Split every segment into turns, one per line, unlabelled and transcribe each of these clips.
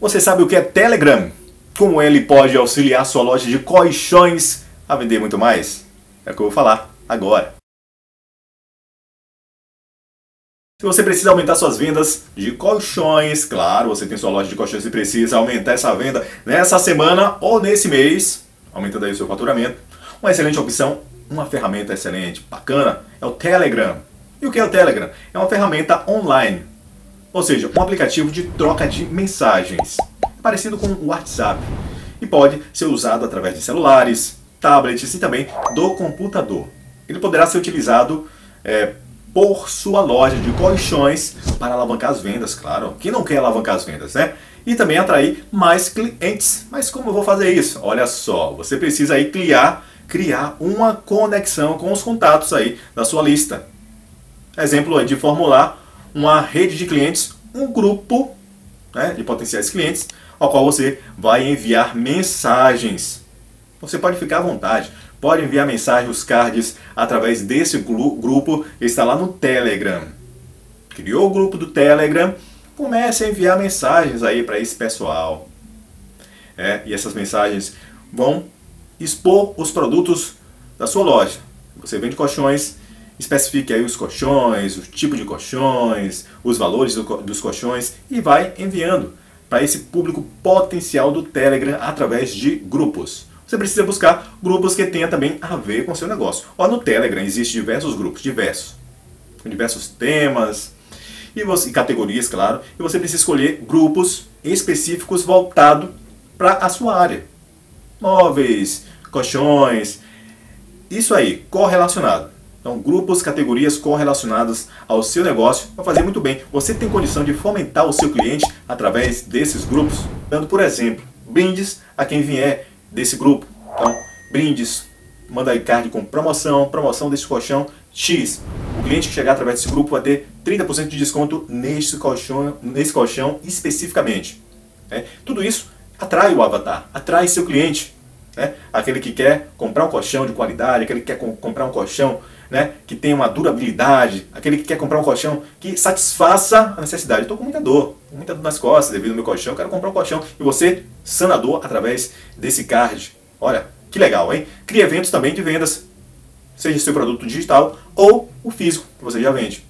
Você sabe o que é Telegram? Como ele pode auxiliar sua loja de colchões a vender muito mais? É o que eu vou falar agora. Se você precisa aumentar suas vendas de colchões, claro, você tem sua loja de colchões e precisa aumentar essa venda nessa semana ou nesse mês, aumentando aí o seu faturamento, uma excelente opção, uma ferramenta excelente, bacana, é o Telegram. E o que é o Telegram? É uma ferramenta online, ou seja, um aplicativo de troca de mensagens, parecido com o WhatsApp, e pode ser usado através de celulares, tablets e também do computador. Ele poderá ser utilizado é, por sua loja de colchões para alavancar as vendas, claro. Quem não quer alavancar as vendas, né? E também atrair mais clientes. Mas como eu vou fazer isso? Olha só, você precisa aí criar, criar uma conexão com os contatos aí da sua lista. Exemplo de formular uma rede de clientes, um grupo né, de potenciais clientes, ao qual você vai enviar mensagens. Você pode ficar à vontade, pode enviar mensagem, os cards, através desse grupo, está lá no Telegram. Criou o grupo do Telegram, comece a enviar mensagens aí para esse pessoal. É, e essas mensagens vão expor os produtos da sua loja. Você vende colchões, especifique aí os colchões, o tipo de colchões, os valores do, dos colchões e vai enviando para esse público potencial do Telegram através de grupos. Você precisa buscar grupos que tenham também a ver com seu negócio. Ó, no Telegram existem diversos grupos, diversos, com diversos temas e, você, e categorias, claro. E você precisa escolher grupos específicos voltados para a sua área. Móveis, colchões, isso aí, correlacionado. Então, grupos, categorias correlacionadas ao seu negócio vai fazer muito bem. Você tem condição de fomentar o seu cliente através desses grupos, dando, por exemplo, brindes a quem vier desse grupo. Então, brindes, manda aí card com promoção, promoção desse colchão X. O cliente que chegar através desse grupo vai ter 30% de desconto nesse colchão, nesse colchão especificamente. É, tudo isso atrai o avatar, atrai seu cliente. Né? Aquele que quer comprar um colchão de qualidade, aquele que quer comprar um colchão né, que tem uma durabilidade, aquele que quer comprar um colchão que satisfaça a necessidade. Estou com muita dor, com muita dor nas costas devido ao meu colchão, quero comprar um colchão. E você sana a dor através desse card. Olha, que legal, hein? Cria eventos também de vendas, seja seu produto digital ou o físico que você já vende.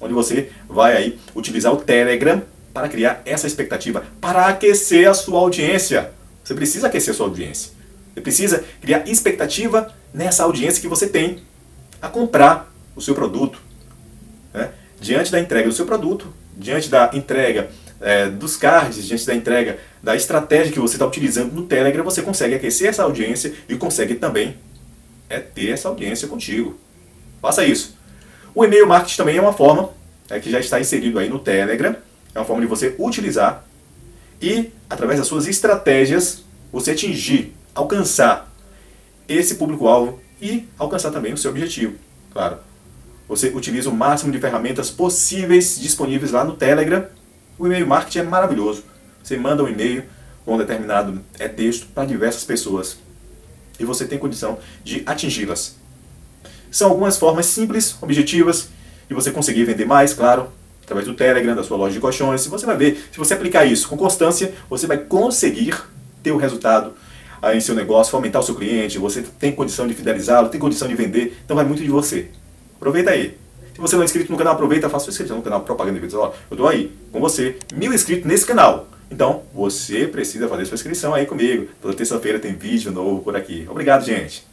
Onde você vai aí utilizar o Telegram para criar essa expectativa, para aquecer a sua audiência. Você precisa aquecer a sua audiência. Você precisa criar expectativa nessa audiência que você tem a comprar o seu produto. Né? Diante da entrega do seu produto, diante da entrega é, dos cards, diante da entrega da estratégia que você está utilizando no Telegram, você consegue aquecer essa audiência e consegue também é, ter essa audiência contigo. Faça isso. O e-mail marketing também é uma forma é, que já está inserido aí no Telegram. É uma forma de você utilizar e, através das suas estratégias, você atingir, alcançar esse público-alvo e alcançar também o seu objetivo. Claro, você utiliza o máximo de ferramentas possíveis disponíveis lá no Telegram. O e-mail marketing é maravilhoso. Você manda um e-mail com um determinado é, texto para diversas pessoas e você tem condição de atingi-las. São algumas formas simples, objetivas, de você conseguir vender mais, claro, através do Telegram, da sua loja de colchões. Você vai ver, se você aplicar isso com constância, você vai conseguir ter o resultado em seu negócio, aumentar o seu cliente, você tem condição de fidelizá-lo, tem condição de vender, então vai muito de você. Aproveita aí. Se você não é inscrito no canal, aproveita, faça sua inscrição no canal Propaganda de Vídeos. Ó, eu estou aí com você, mil inscritos nesse canal. Então, você precisa fazer sua inscrição aí comigo. Toda terça-feira tem vídeo novo por aqui. Obrigado, gente.